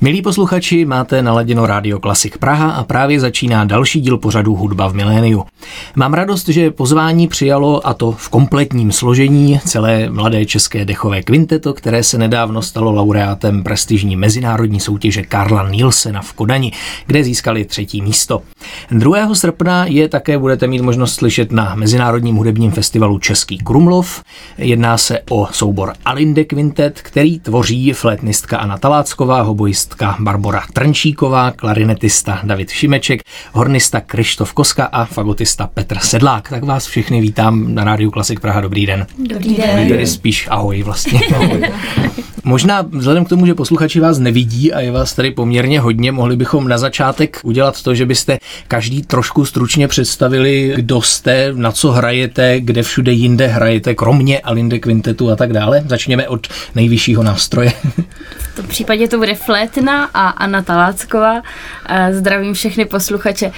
Milí posluchači, máte naladěno Rádio Klasik Praha a právě začíná další díl pořadu Hudba v miléniu. Mám radost, že pozvání přijalo, a to v kompletním složení, celé mladé české dechové kvinteto, které se nedávno stalo laureátem prestižní mezinárodní soutěže Karla Nielsena v Kodani, kde získali třetí místo. 2. srpna je také budete mít možnost slyšet na Mezinárodním hudebním festivalu Český Krumlov. Jedná se o soubor Alinde Quintet, který tvoří flétnistka Anna Talácková, hobojistka pianistka Barbora Trnčíková, klarinetista David Šimeček, hornista Krištof Koska a fagotista Petr Sedlák. Tak vás všechny vítám na Rádiu Klasik Praha. Dobrý den. Dobrý den. Tedy spíš ahoj vlastně. Možná vzhledem k tomu, že posluchači vás nevidí a je vás tady poměrně hodně, mohli bychom na začátek udělat to, že byste každý trošku stručně představili, kdo jste, na co hrajete, kde všude jinde hrajete, kromě Alinde Quintetu a tak dále. Začněme od nejvyššího nástroje. V tom případě to bude Flétna a Anna Talácková. Zdravím všechny posluchače.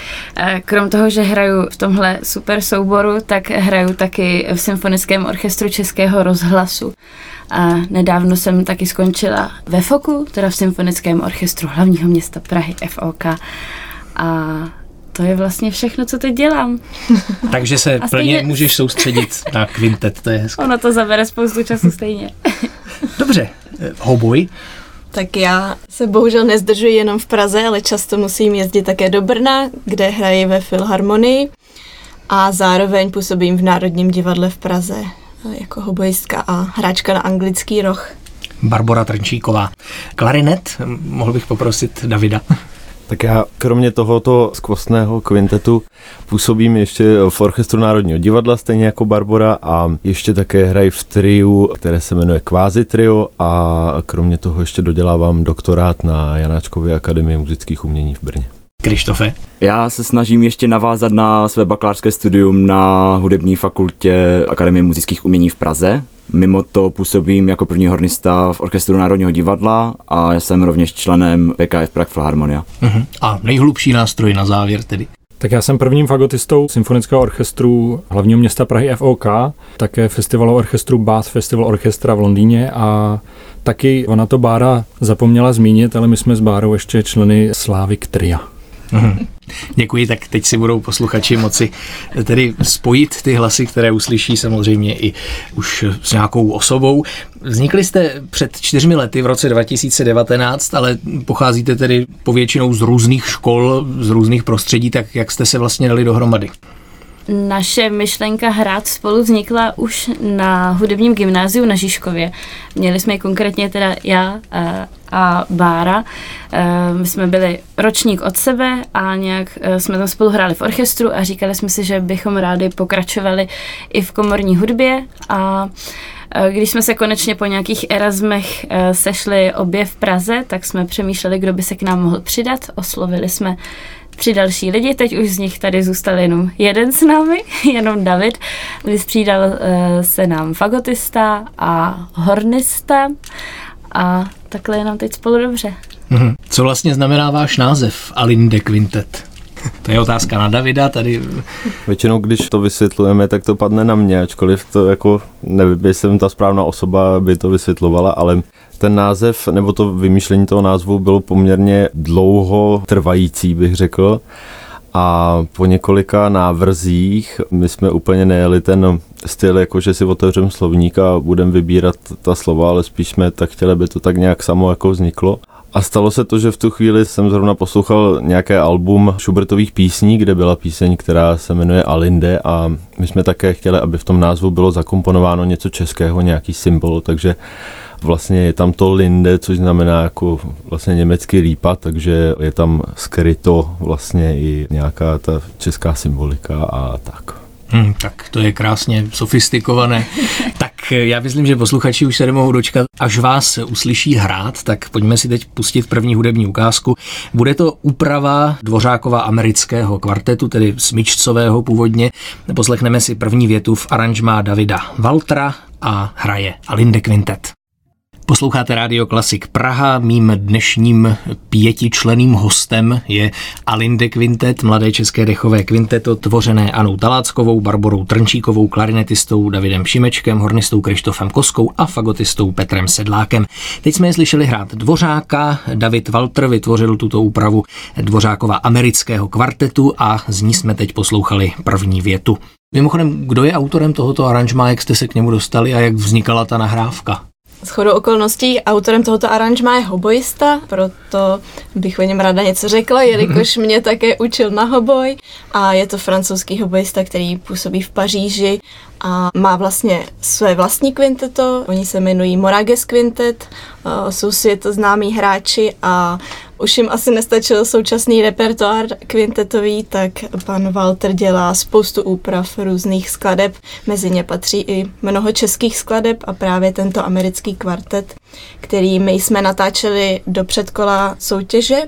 Krom toho, že hraju v tomhle super souboru, tak hraju taky v Symfonickém orchestru Českého rozhlasu. A nedávno jsem taky skončila ve FOKu, teda v Symfonickém orchestru hlavního města Prahy, FOK. A to je vlastně všechno, co teď dělám. Takže se A plně stejně... můžeš soustředit na kvintet, to je hezké. Ono to zabere spoustu času stejně. Dobře, hoboj. Tak já se bohužel nezdržuji jenom v Praze, ale často musím jezdit také do Brna, kde hraji ve Filharmonii a zároveň působím v Národním divadle v Praze jako hobojistka a hráčka na anglický roh. Barbara Trnčíková. Klarinet, mohl bych poprosit Davida. Tak já kromě tohoto skvostného kvintetu působím ještě v Orchestru Národního divadla, stejně jako Barbora a ještě také hraji v triu, které se jmenuje Kvázi trio a kromě toho ještě dodělávám doktorát na Janáčkově akademii muzických umění v Brně. Krištofe? Já se snažím ještě navázat na své bakalářské studium na hudební fakultě Akademie muzických umění v Praze. Mimo to působím jako první hornista v Orchestru Národního divadla a jsem rovněž členem PKF Prague Philharmonia. Uh-huh. A nejhlubší nástroj na závěr tedy? Tak já jsem prvním fagotistou Symfonického orchestru hlavního města Prahy FOK, také festivalu orchestru Bath Festival Orchestra v Londýně a taky ona to Bára zapomněla zmínit, ale my jsme s Bárou ještě členy Slávik Tria. Mhm. Děkuji, tak teď si budou posluchači moci tedy spojit ty hlasy, které uslyší samozřejmě i už s nějakou osobou. Vznikli jste před čtyřmi lety v roce 2019, ale pocházíte tedy povětšinou z různých škol, z různých prostředí, tak jak jste se vlastně dali dohromady? Naše myšlenka hrát spolu vznikla už na hudebním gymnáziu na Žižkově. Měli jsme konkrétně teda já a Bára. My jsme byli ročník od sebe a nějak jsme tam spolu hráli v orchestru a říkali jsme si, že bychom rádi pokračovali i v komorní hudbě a když jsme se konečně po nějakých Erasmech sešli obě v Praze, tak jsme přemýšleli, kdo by se k nám mohl přidat. Oslovili jsme tři další lidi, teď už z nich tady zůstal jenom jeden s námi, jenom David. Vystřídal se nám fagotista a hornista a takhle je nám teď spolu dobře. Mhm. Co vlastně znamená váš název Alinde Quintet? To je otázka na Davida tady. Většinou, když to vysvětlujeme, tak to padne na mě, ačkoliv to jako nevím, jsem ta správná osoba, aby to vysvětlovala, ale ten název nebo to vymýšlení toho názvu bylo poměrně dlouho trvající, bych řekl. A po několika návrzích my jsme úplně nejeli ten styl, jako že si otevřeme slovník a budeme vybírat ta slova, ale spíš jsme tak chtěli, aby to tak nějak samo jako vzniklo. A stalo se to, že v tu chvíli jsem zrovna poslouchal nějaké album Schubertových písní, kde byla píseň, která se jmenuje Alinde a my jsme také chtěli, aby v tom názvu bylo zakomponováno něco českého, nějaký symbol, takže vlastně je tam to Linde, což znamená jako vlastně německý lípa, takže je tam skryto vlastně i nějaká ta česká symbolika a tak. Hmm, tak to je krásně sofistikované. tak já myslím, že posluchači už se nemohou dočkat, až vás uslyší hrát, tak pojďme si teď pustit první hudební ukázku. Bude to úprava Dvořákova amerického kvartetu, tedy smyčcového původně. Poslechneme si první větu v aranžmá Davida Valtra a hraje Alinde Quintet. Posloucháte Rádio Klasik Praha. Mým dnešním pětičleným hostem je Alinde Quintet, mladé české dechové kvinteto, tvořené Anou Taláckovou, Barborou Trnčíkovou, klarinetistou Davidem Šimečkem, hornistou Krištofem Koskou a fagotistou Petrem Sedlákem. Teď jsme je slyšeli hrát Dvořáka, David Walter vytvořil tuto úpravu Dvořákova amerického kvartetu a z ní jsme teď poslouchali první větu. Mimochodem, kdo je autorem tohoto aranžma, jak jste se k němu dostali a jak vznikala ta nahrávka? S chodou okolností autorem tohoto aranžma je hoboista, proto bych o něm ráda něco řekla, jelikož mě také učil na hoboj. A je to francouzský hoboista, který působí v Paříži a má vlastně své vlastní kvinteto, oni se jmenují Morages Quintet, jsou světoznámí hráči a už jim asi nestačil současný repertoár kvintetový, tak pan Walter dělá spoustu úprav různých skladeb, mezi ně patří i mnoho českých skladeb a právě tento americký kvartet, který my jsme natáčeli do předkola soutěže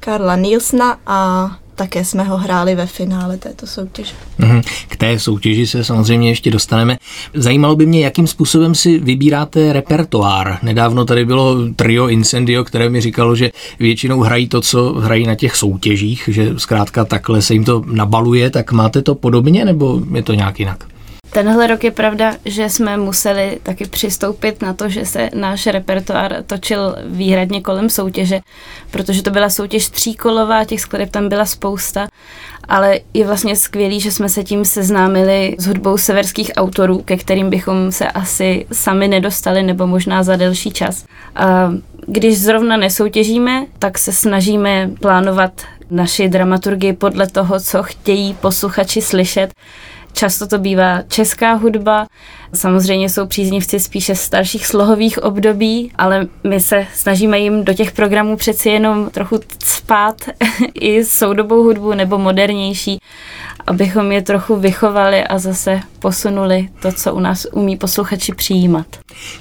Karla Nielsna a také jsme ho hráli ve finále této soutěže. Mhm. K té soutěži se samozřejmě ještě dostaneme. Zajímalo by mě, jakým způsobem si vybíráte repertoár. Nedávno tady bylo trio Incendio, které mi říkalo, že většinou hrají to, co hrají na těch soutěžích, že zkrátka takhle se jim to nabaluje, tak máte to podobně nebo je to nějak jinak? Tenhle rok je pravda, že jsme museli taky přistoupit na to, že se náš repertoár točil výhradně kolem soutěže, protože to byla soutěž tříkolová, těch skladeb tam byla spousta, ale je vlastně skvělý, že jsme se tím seznámili s hudbou severských autorů, ke kterým bychom se asi sami nedostali, nebo možná za delší čas. A když zrovna nesoutěžíme, tak se snažíme plánovat naši dramaturgii podle toho, co chtějí posluchači slyšet, Často to bývá česká hudba, samozřejmě jsou příznivci spíše starších slohových období, ale my se snažíme jim do těch programů přeci jenom trochu spát i soudobou hudbu nebo modernější abychom je trochu vychovali a zase posunuli to, co u nás umí posluchači přijímat.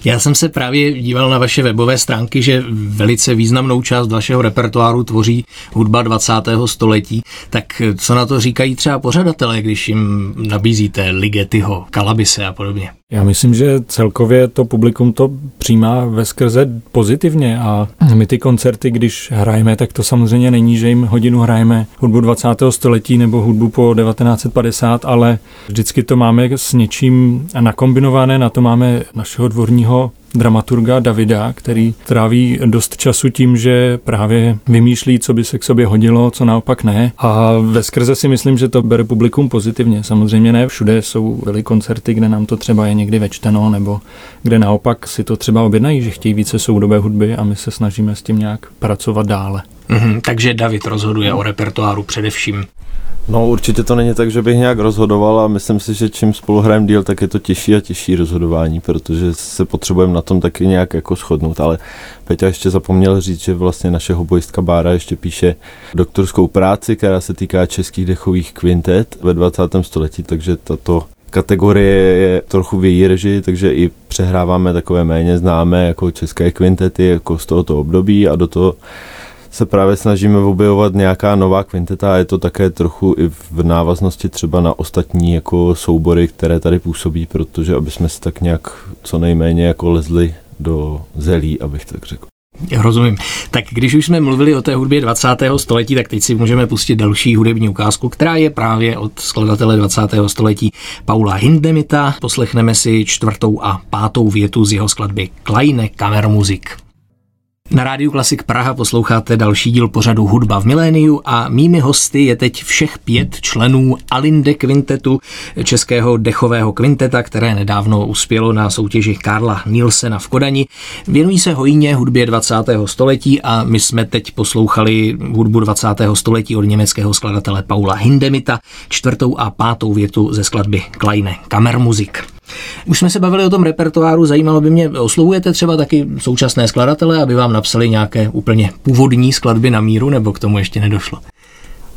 Já jsem se právě díval na vaše webové stránky, že velice významnou část vašeho repertoáru tvoří hudba 20. století. Tak co na to říkají třeba pořadatelé, když jim nabízíte Ligetyho, Kalabise a podobně? Já myslím, že celkově to publikum to přijímá ve skrze pozitivně a my ty koncerty, když hrajeme, tak to samozřejmě není, že jim hodinu hrajeme hudbu 20. století nebo hudbu po 1950, ale vždycky to máme s něčím nakombinované, na to máme našeho dvorního dramaturga Davida, který tráví dost času tím, že právě vymýšlí, co by se k sobě hodilo, co naopak ne. A ve skrze si myslím, že to bere publikum pozitivně. Samozřejmě ne všude jsou byly koncerty, kde nám to třeba je někdy večteno, nebo kde naopak si to třeba objednají, že chtějí více soudobé hudby a my se snažíme s tím nějak pracovat dále. Mm-hmm, takže David rozhoduje o repertoáru především. No určitě to není tak, že bych nějak rozhodoval a myslím si, že čím spolu hrajeme díl, tak je to těžší a těžší rozhodování, protože se potřebujeme na tom taky nějak jako shodnout, ale Peťa ještě zapomněl říct, že vlastně naše hobojistka Bára ještě píše doktorskou práci, která se týká českých dechových kvintet ve 20. století, takže tato kategorie je trochu v její režii, takže i přehráváme takové méně známé jako české kvintety jako z tohoto období a do toho se právě snažíme objevovat nějaká nová kvinteta a je to také trochu i v návaznosti třeba na ostatní jako soubory, které tady působí, protože aby jsme se tak nějak co nejméně jako lezli do zelí, abych tak řekl. Rozumím. Tak když už jsme mluvili o té hudbě 20. století, tak teď si můžeme pustit další hudební ukázku, která je právě od skladatele 20. století Paula Hindemita. Poslechneme si čtvrtou a pátou větu z jeho skladby Kleine Kammermusik. Na rádiu Klasik Praha posloucháte další díl pořadu Hudba v miléniu a mými hosty je teď všech pět členů Alinde kvintetu, českého dechového kvinteta, které nedávno uspělo na soutěži Karla Nielsena v Kodani. Věnují se hojně hudbě 20. století a my jsme teď poslouchali hudbu 20. století od německého skladatele Paula Hindemita, čtvrtou a pátou větu ze skladby Kleine Kammermusik. Už jsme se bavili o tom repertoáru, zajímalo by mě, oslovujete třeba taky současné skladatele, aby vám napsali nějaké úplně původní skladby na míru, nebo k tomu ještě nedošlo?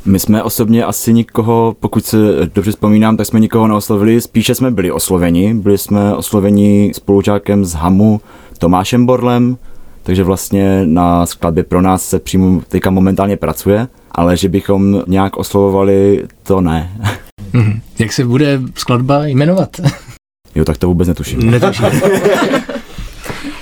My jsme osobně asi nikoho, pokud se dobře vzpomínám, tak jsme nikoho neoslovili, spíše jsme byli osloveni. Byli jsme osloveni spolučákem z Hamu Tomášem Borlem, takže vlastně na skladbě pro nás se přímo teďka momentálně pracuje, ale že bychom nějak oslovovali, to ne. Mhm. Jak se bude skladba jmenovat? Jo, tak to vůbec netuším. Netuším.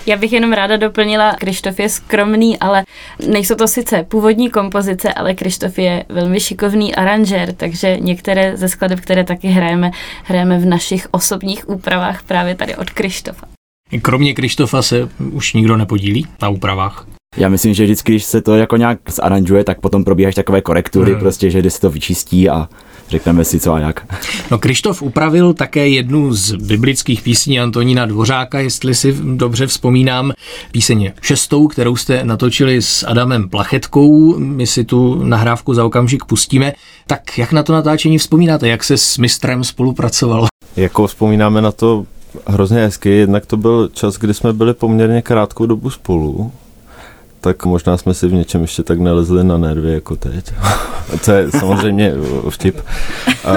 Já bych jenom ráda doplnila, Krištof je skromný, ale nejsou to sice původní kompozice, ale Krištof je velmi šikovný aranžér, takže některé ze skladeb, které taky hrajeme, hrajeme v našich osobních úpravách právě tady od Krištofa. Kromě Krištofa se už nikdo nepodílí na úpravách? Já myslím, že vždycky, když se to jako nějak zaranžuje, tak potom probíhají takové korektury, hmm. prostě, že se to vyčistí a řekneme si co a jak. No Krištof upravil také jednu z biblických písní Antonína Dvořáka, jestli si dobře vzpomínám, píseň šestou, kterou jste natočili s Adamem Plachetkou, my si tu nahrávku za okamžik pustíme. Tak jak na to natáčení vzpomínáte, jak se s mistrem spolupracoval? Jako vzpomínáme na to hrozně hezky, jednak to byl čas, kdy jsme byli poměrně krátkou dobu spolu, tak možná jsme si v něčem ještě tak nelezli na nervy jako teď. to je samozřejmě vtip. A,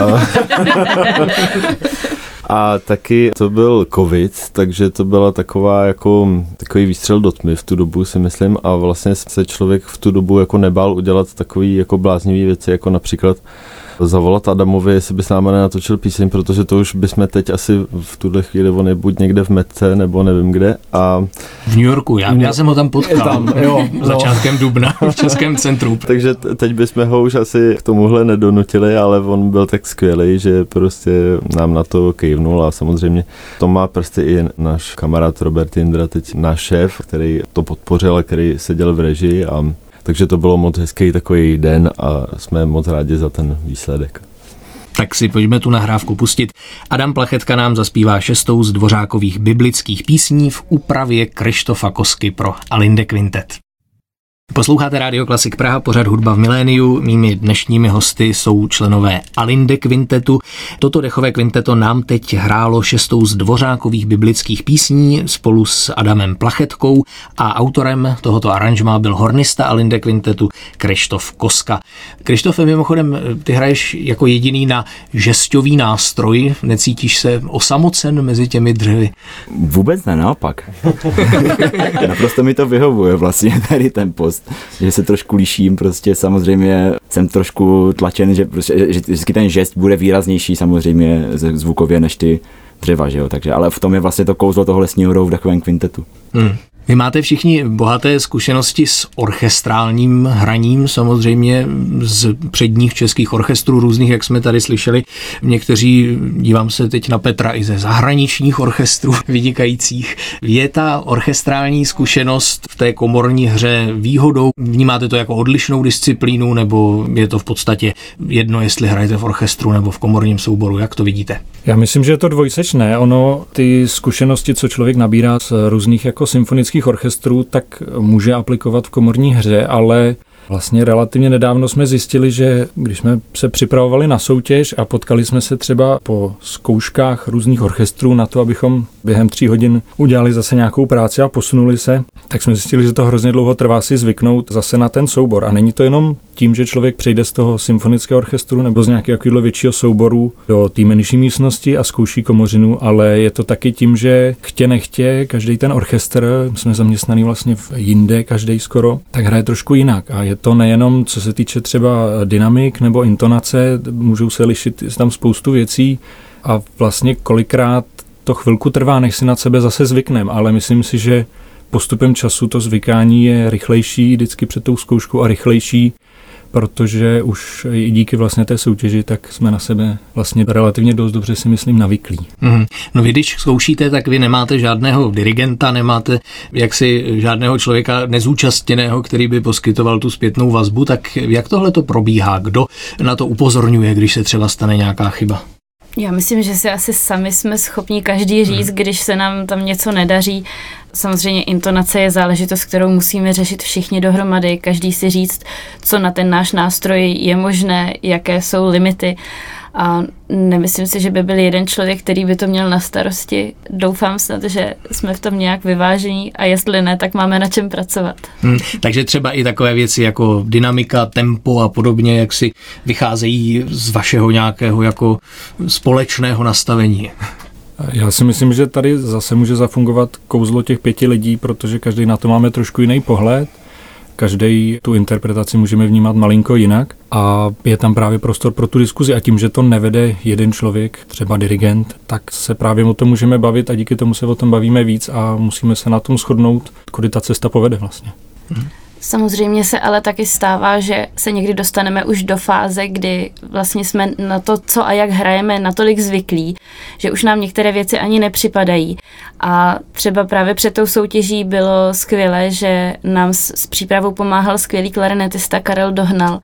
a taky to byl covid, takže to byla taková jako takový výstřel do tmy v tu dobu si myslím a vlastně se člověk v tu dobu jako nebál udělat takový jako bláznivý věci, jako například zavolat Adamovi, jestli by s námi nenatočil píseň, protože to už bychom teď asi v tuhle chvíli, on je buď někde v Metce, nebo nevím kde. A v New Yorku, já, já jsem ho tam potkal, tam, jo, no. začátkem dubna v Českém centru. Takže teď bychom ho už asi k tomuhle nedonutili, ale on byl tak skvělý, že prostě nám na to kejvnul a samozřejmě to má prsty i náš kamarád Robert Indra, teď náš šéf, který to podpořil a který seděl v režii a takže to bylo moc hezký takový den a jsme moc rádi za ten výsledek. Tak si pojďme tu nahrávku pustit. Adam Plachetka nám zaspívá šestou z dvořákových biblických písní v úpravě Krištofa Kosky pro Alinde Quintet. Posloucháte Radio Klasik Praha, pořad hudba v miléniu. Mými dnešními hosty jsou členové Alinde kvintetu. Toto dechové kvinteto nám teď hrálo šestou z dvořákových biblických písní spolu s Adamem Plachetkou a autorem tohoto aranžma byl hornista Alinde kvintetu Krištof Koska. Krištofe, mimochodem, ty hraješ jako jediný na žestový nástroj, necítíš se osamocen mezi těmi dřevy? Vůbec ne, naopak. Naprosto mi to vyhovuje vlastně tady ten post že se trošku liším, prostě samozřejmě jsem trošku tlačen, že, prostě, že vždycky ten žest bude výraznější samozřejmě zvukově než ty dřeva, že jo, takže, ale v tom je vlastně to kouzlo toho lesního rohu v takovém kvintetu. Hmm. Vy máte všichni bohaté zkušenosti s orchestrálním hraním, samozřejmě z předních českých orchestrů různých, jak jsme tady slyšeli. Někteří, dívám se teď na Petra, i ze zahraničních orchestrů vynikajících. Je ta orchestrální zkušenost v té komorní hře výhodou? Vnímáte to jako odlišnou disciplínu, nebo je to v podstatě jedno, jestli hrajete v orchestru nebo v komorním souboru? Jak to vidíte? Já myslím, že je to dvojsečné. Ono, ty zkušenosti, co člověk nabírá z různých jako symfonických orchestrů, tak může aplikovat v komorní hře, ale Vlastně relativně nedávno jsme zjistili, že když jsme se připravovali na soutěž a potkali jsme se třeba po zkouškách různých orchestrů na to, abychom během tří hodin udělali zase nějakou práci a posunuli se, tak jsme zjistili, že to hrozně dlouho trvá si zvyknout zase na ten soubor. A není to jenom tím, že člověk přejde z toho symfonického orchestru nebo z nějakého většího souboru do té menší místnosti a zkouší komořinu, ale je to taky tím, že chtě nechtě, každý ten orchestr, jsme zaměstnaný vlastně v jinde, každý skoro, tak hraje trošku jinak. A je to nejenom, co se týče třeba dynamik nebo intonace, můžou se lišit je tam spoustu věcí a vlastně kolikrát to chvilku trvá, než si na sebe zase zvyknem, ale myslím si, že postupem času to zvykání je rychlejší vždycky před tou zkouškou a rychlejší protože už i díky vlastně té soutěži, tak jsme na sebe vlastně relativně dost dobře si myslím navyklí. Mm. No vy když zkoušíte, tak vy nemáte žádného dirigenta, nemáte jaksi žádného člověka nezúčastněného, který by poskytoval tu zpětnou vazbu, tak jak tohle to probíhá? Kdo na to upozorňuje, když se třeba stane nějaká chyba? Já myslím, že si asi sami jsme schopni každý říct, hmm. když se nám tam něco nedaří. Samozřejmě intonace je záležitost, kterou musíme řešit všichni dohromady, každý si říct, co na ten náš nástroj je možné, jaké jsou limity. A nemyslím si, že by byl jeden člověk, který by to měl na starosti. Doufám snad, že jsme v tom nějak vyvážení a jestli ne, tak máme na čem pracovat. Hmm, takže třeba i takové věci jako dynamika, tempo a podobně, jak si vycházejí z vašeho nějakého jako společného nastavení. Já si myslím, že tady zase může zafungovat kouzlo těch pěti lidí, protože každý na to máme trošku jiný pohled každý tu interpretaci můžeme vnímat malinko jinak a je tam právě prostor pro tu diskuzi a tím, že to nevede jeden člověk, třeba dirigent, tak se právě o tom můžeme bavit a díky tomu se o tom bavíme víc a musíme se na tom shodnout, kudy ta cesta povede vlastně. Hmm. Samozřejmě se ale taky stává, že se někdy dostaneme už do fáze, kdy vlastně jsme na to, co a jak hrajeme, natolik zvyklí, že už nám některé věci ani nepřipadají. A třeba právě před tou soutěží bylo skvělé, že nám s, s přípravou pomáhal skvělý klarinetista Karel Dohnal,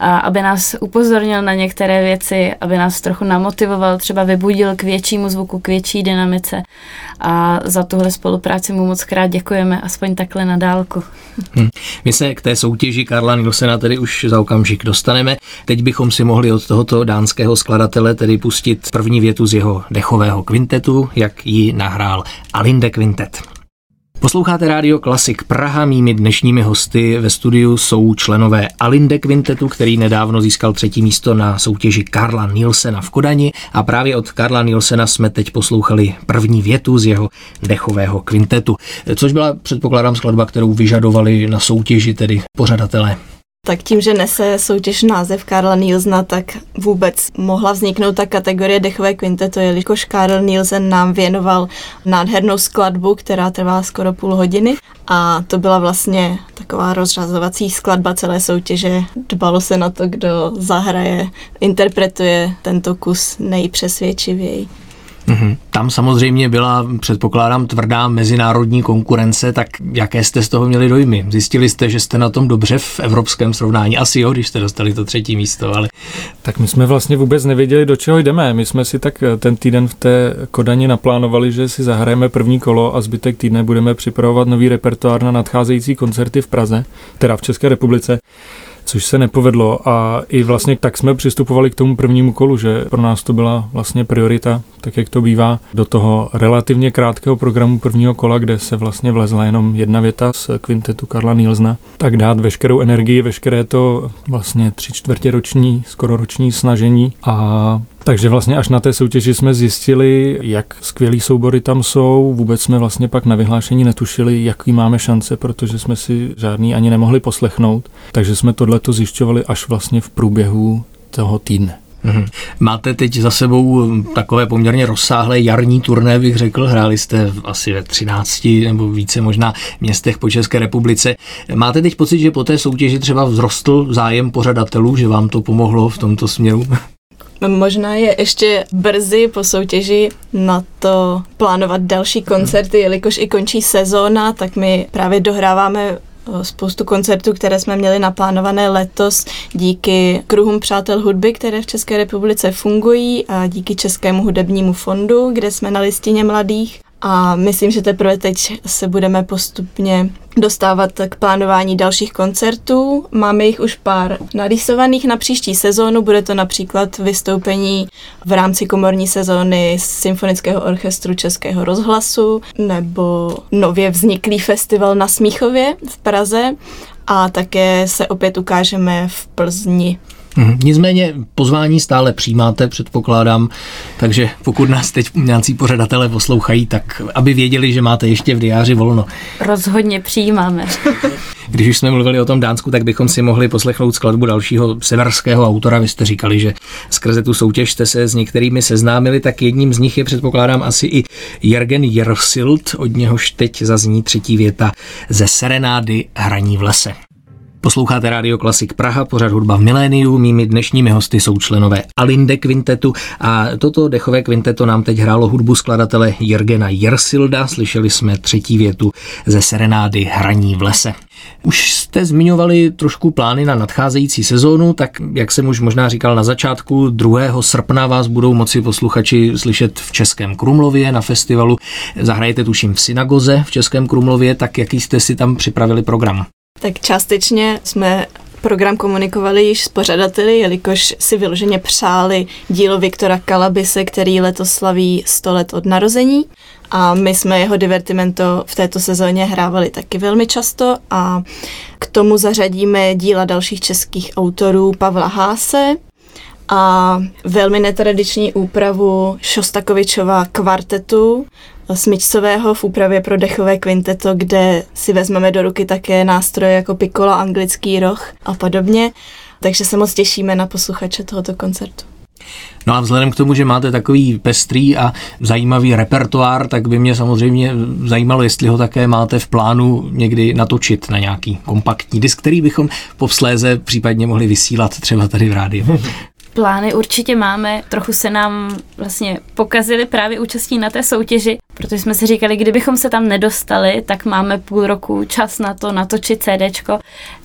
a aby nás upozornil na některé věci, aby nás trochu namotivoval, třeba vybudil k většímu zvuku, k větší dynamice. A za tuhle spolupráci mu moc krát děkujeme, aspoň takhle na dálku. Hmm. My se k té soutěži Karla Nilsena tedy už za okamžik dostaneme. Teď bychom si mohli od tohoto dánského skladatele tedy pustit první větu z jeho dechového kvintetu, jak ji nahrál Alinde Quintet. Posloucháte rádio Klasik Praha. Mými dnešními hosty ve studiu jsou členové Alinde Quintetu, který nedávno získal třetí místo na soutěži Karla Nielsena v Kodani a právě od Karla Nielsena jsme teď poslouchali první větu z jeho dechového kvintetu, což byla předpokládám skladba, kterou vyžadovali na soutěži tedy pořadatelé tak tím, že nese soutěž název Karla Nielsena, tak vůbec mohla vzniknout ta kategorie dechové kvinteto, jelikož Karl Nielsen nám věnoval nádhernou skladbu, která trvá skoro půl hodiny a to byla vlastně taková rozřazovací skladba celé soutěže. Dbalo se na to, kdo zahraje, interpretuje tento kus nejpřesvědčivěji. Mm-hmm. Tam samozřejmě byla, předpokládám, tvrdá mezinárodní konkurence, tak jaké jste z toho měli dojmy? Zjistili jste, že jste na tom dobře v evropském srovnání? Asi jo, když jste dostali to třetí místo, ale... Tak my jsme vlastně vůbec nevěděli, do čeho jdeme. My jsme si tak eh, ten týden v té Kodani naplánovali, že si zahrajeme první kolo a zbytek týdne budeme připravovat nový repertoár na nadcházející koncerty v Praze, teda v České republice což se nepovedlo a i vlastně tak jsme přistupovali k tomu prvnímu kolu, že pro nás to byla vlastně priorita, tak jak to bývá, do toho relativně krátkého programu prvního kola, kde se vlastně vlezla jenom jedna věta z kvintetu Karla Nielsna, tak dát veškerou energii, veškeré to vlastně tři čtvrtě roční, skoro roční snažení a takže vlastně až na té soutěži jsme zjistili, jak skvělý soubory tam jsou. Vůbec jsme vlastně pak na vyhlášení netušili, jaký máme šance, protože jsme si žádný ani nemohli poslechnout. Takže jsme tohleto zjišťovali až vlastně v průběhu toho týdne. Mm-hmm. Máte teď za sebou takové poměrně rozsáhlé jarní turné, bych řekl. Hráli jste asi ve 13 nebo více možná městech po České republice. Máte teď pocit, že po té soutěži třeba vzrostl zájem pořadatelů, že vám to pomohlo v tomto směru? Možná je ještě brzy po soutěži na to plánovat další koncerty, jelikož i končí sezóna, tak my právě dohráváme spoustu koncertů, které jsme měli naplánované letos díky kruhům přátel hudby, které v České republice fungují a díky Českému hudebnímu fondu, kde jsme na listině mladých. A myslím, že teprve teď se budeme postupně dostávat k plánování dalších koncertů. Máme jich už pár narýsovaných na příští sezónu. Bude to například vystoupení v rámci komorní sezóny Symfonického orchestru Českého rozhlasu nebo nově vzniklý festival na Smíchově v Praze a také se opět ukážeme v Plzni Mhm. Nicméně pozvání stále přijímáte, předpokládám, takže pokud nás teď nějací pořadatelé poslouchají, tak aby věděli, že máte ještě v diáři volno. Rozhodně přijímáme. Když už jsme mluvili o tom Dánsku, tak bychom si mohli poslechnout skladbu dalšího severského autora. Vy jste říkali, že skrze tu soutěž jste se s některými seznámili, tak jedním z nich je předpokládám asi i Jürgen Jersild, od něhož teď zazní třetí věta ze serenády Hraní v lese. Posloucháte Radio Klasik Praha, pořad hudba v miléniu. Mými dnešními hosty jsou členové Alinde Quintetu a toto dechové kvinteto nám teď hrálo hudbu skladatele Jirgena Jersilda. Slyšeli jsme třetí větu ze serenády Hraní v lese. Už jste zmiňovali trošku plány na nadcházející sezónu, tak jak jsem už možná říkal na začátku, 2. srpna vás budou moci posluchači slyšet v Českém Krumlově na festivalu. Zahrajete tuším v synagoze v Českém Krumlově, tak jaký jste si tam připravili program? Tak částečně jsme program komunikovali již s pořadateli, jelikož si vyloženě přáli dílo Viktora Kalabise, který letos slaví 100 let od narození. A my jsme jeho divertimento v této sezóně hrávali taky velmi často a k tomu zařadíme díla dalších českých autorů Pavla Háse a velmi netradiční úpravu Šostakovičova kvartetu smyčcového v úpravě pro dechové kvinteto, kde si vezmeme do ruky také nástroje jako pikola, anglický roh a podobně. Takže se moc těšíme na posluchače tohoto koncertu. No a vzhledem k tomu, že máte takový pestrý a zajímavý repertoár, tak by mě samozřejmě zajímalo, jestli ho také máte v plánu někdy natočit na nějaký kompaktní disk, který bychom povsléze případně mohli vysílat třeba tady v rádiu. Plány určitě máme, trochu se nám vlastně pokazili právě účastí na té soutěži, protože jsme si říkali, kdybychom se tam nedostali, tak máme půl roku čas na to natočit CDčko.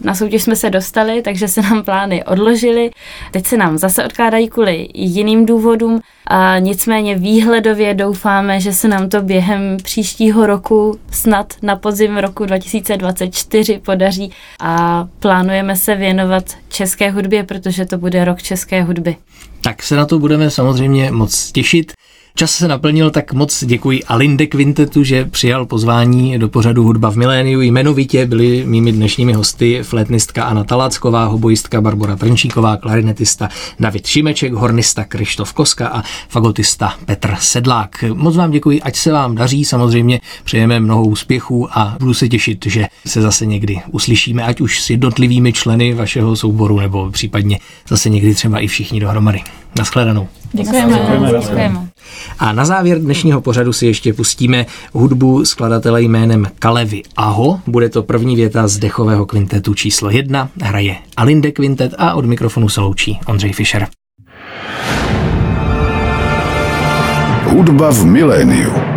Na soutěž jsme se dostali, takže se nám plány odložily. Teď se nám zase odkládají kvůli jiným důvodům, a nicméně výhledově doufáme, že se nám to během příštího roku, snad na podzim roku 2024 podaří a plánujeme se věnovat české hudbě, protože to bude rok české hudby. Tak se na to budeme samozřejmě moc těšit. Čas se naplnil, tak moc děkuji Alinde Quintetu, že přijal pozvání do pořadu Hudba v miléniu. Jmenovitě byli mými dnešními hosty flétnistka Anna Talacková, hobojistka Barbara Trnčíková, klarinetista David Šimeček, hornista Krištof Koska a fagotista Petr Sedlák. Moc vám děkuji, ať se vám daří, samozřejmě přejeme mnoho úspěchů a budu se těšit, že se zase někdy uslyšíme, ať už s jednotlivými členy vašeho souboru nebo případně zase někdy třeba i všichni dohromady. Naschledanou. Děkujeme. Děkujeme. Děkujeme. A na závěr dnešního pořadu si ještě pustíme hudbu skladatele jménem Kalevy Aho. Bude to první věta z dechového kvintetu číslo jedna. Hraje Alinde Quintet a od mikrofonu se loučí Ondřej Fischer. Hudba v miléniu.